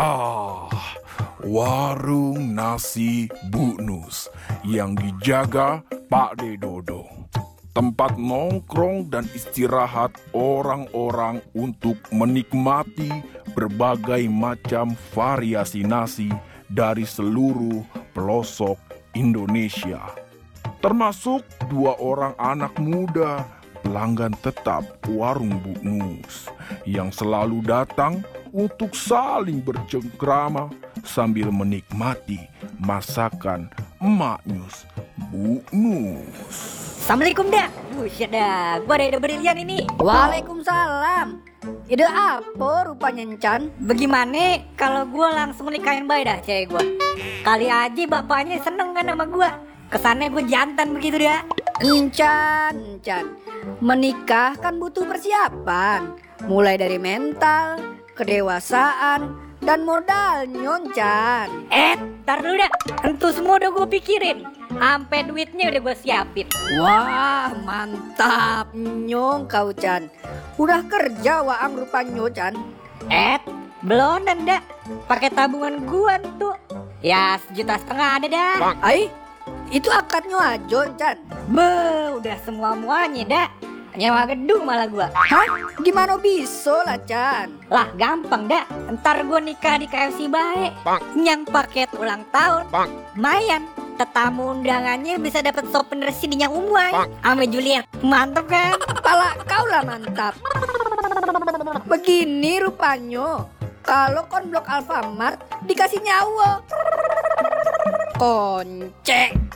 Ah, warung nasi Bu Nus yang dijaga Pak Dedodo. Tempat nongkrong dan istirahat orang-orang untuk menikmati berbagai macam variasi nasi dari seluruh pelosok Indonesia. Termasuk dua orang anak muda pelanggan tetap warung Bu Nus yang selalu datang untuk saling bercengkrama sambil menikmati masakan Emak Nyus Bu Nus. Assalamualaikum dak Buset dah Gua ada ide brilian ini Waalaikumsalam. Ide apa rupanya Encan? Bagaimana kalau gua langsung nikahin bayi dah cewek gua Kali aja bapaknya seneng kan sama gua Kesannya gue jantan begitu dah Encan, Encan. Menikah kan butuh persiapan. Mulai dari mental, kedewasaan, dan modal nyoncan. Eh, ntar dulu dah Tentu semua udah gue pikirin Sampai duitnya udah gue siapin Wah, mantap nyong kau Chan. Udah kerja waang rupanya Chan. Eh, belum dah Pakai tabungan gua tuh Ya sejuta setengah ada dah Ai, itu akadnya aja Chan. Be, udah semua muanya dah Nyewa gedung malah gua Hah? Gimana bisa lah Chan? Lah gampang dah Ntar gua nikah di KFC baik Yang paket ulang tahun Mayan Tetamu undangannya bisa dapat souvenir CD yang umuai Ame Julian Mantep kan Pala kau lah mantap. Begini rupanya. Kalau kon blok Alfamart dikasih nyawa. Koncek.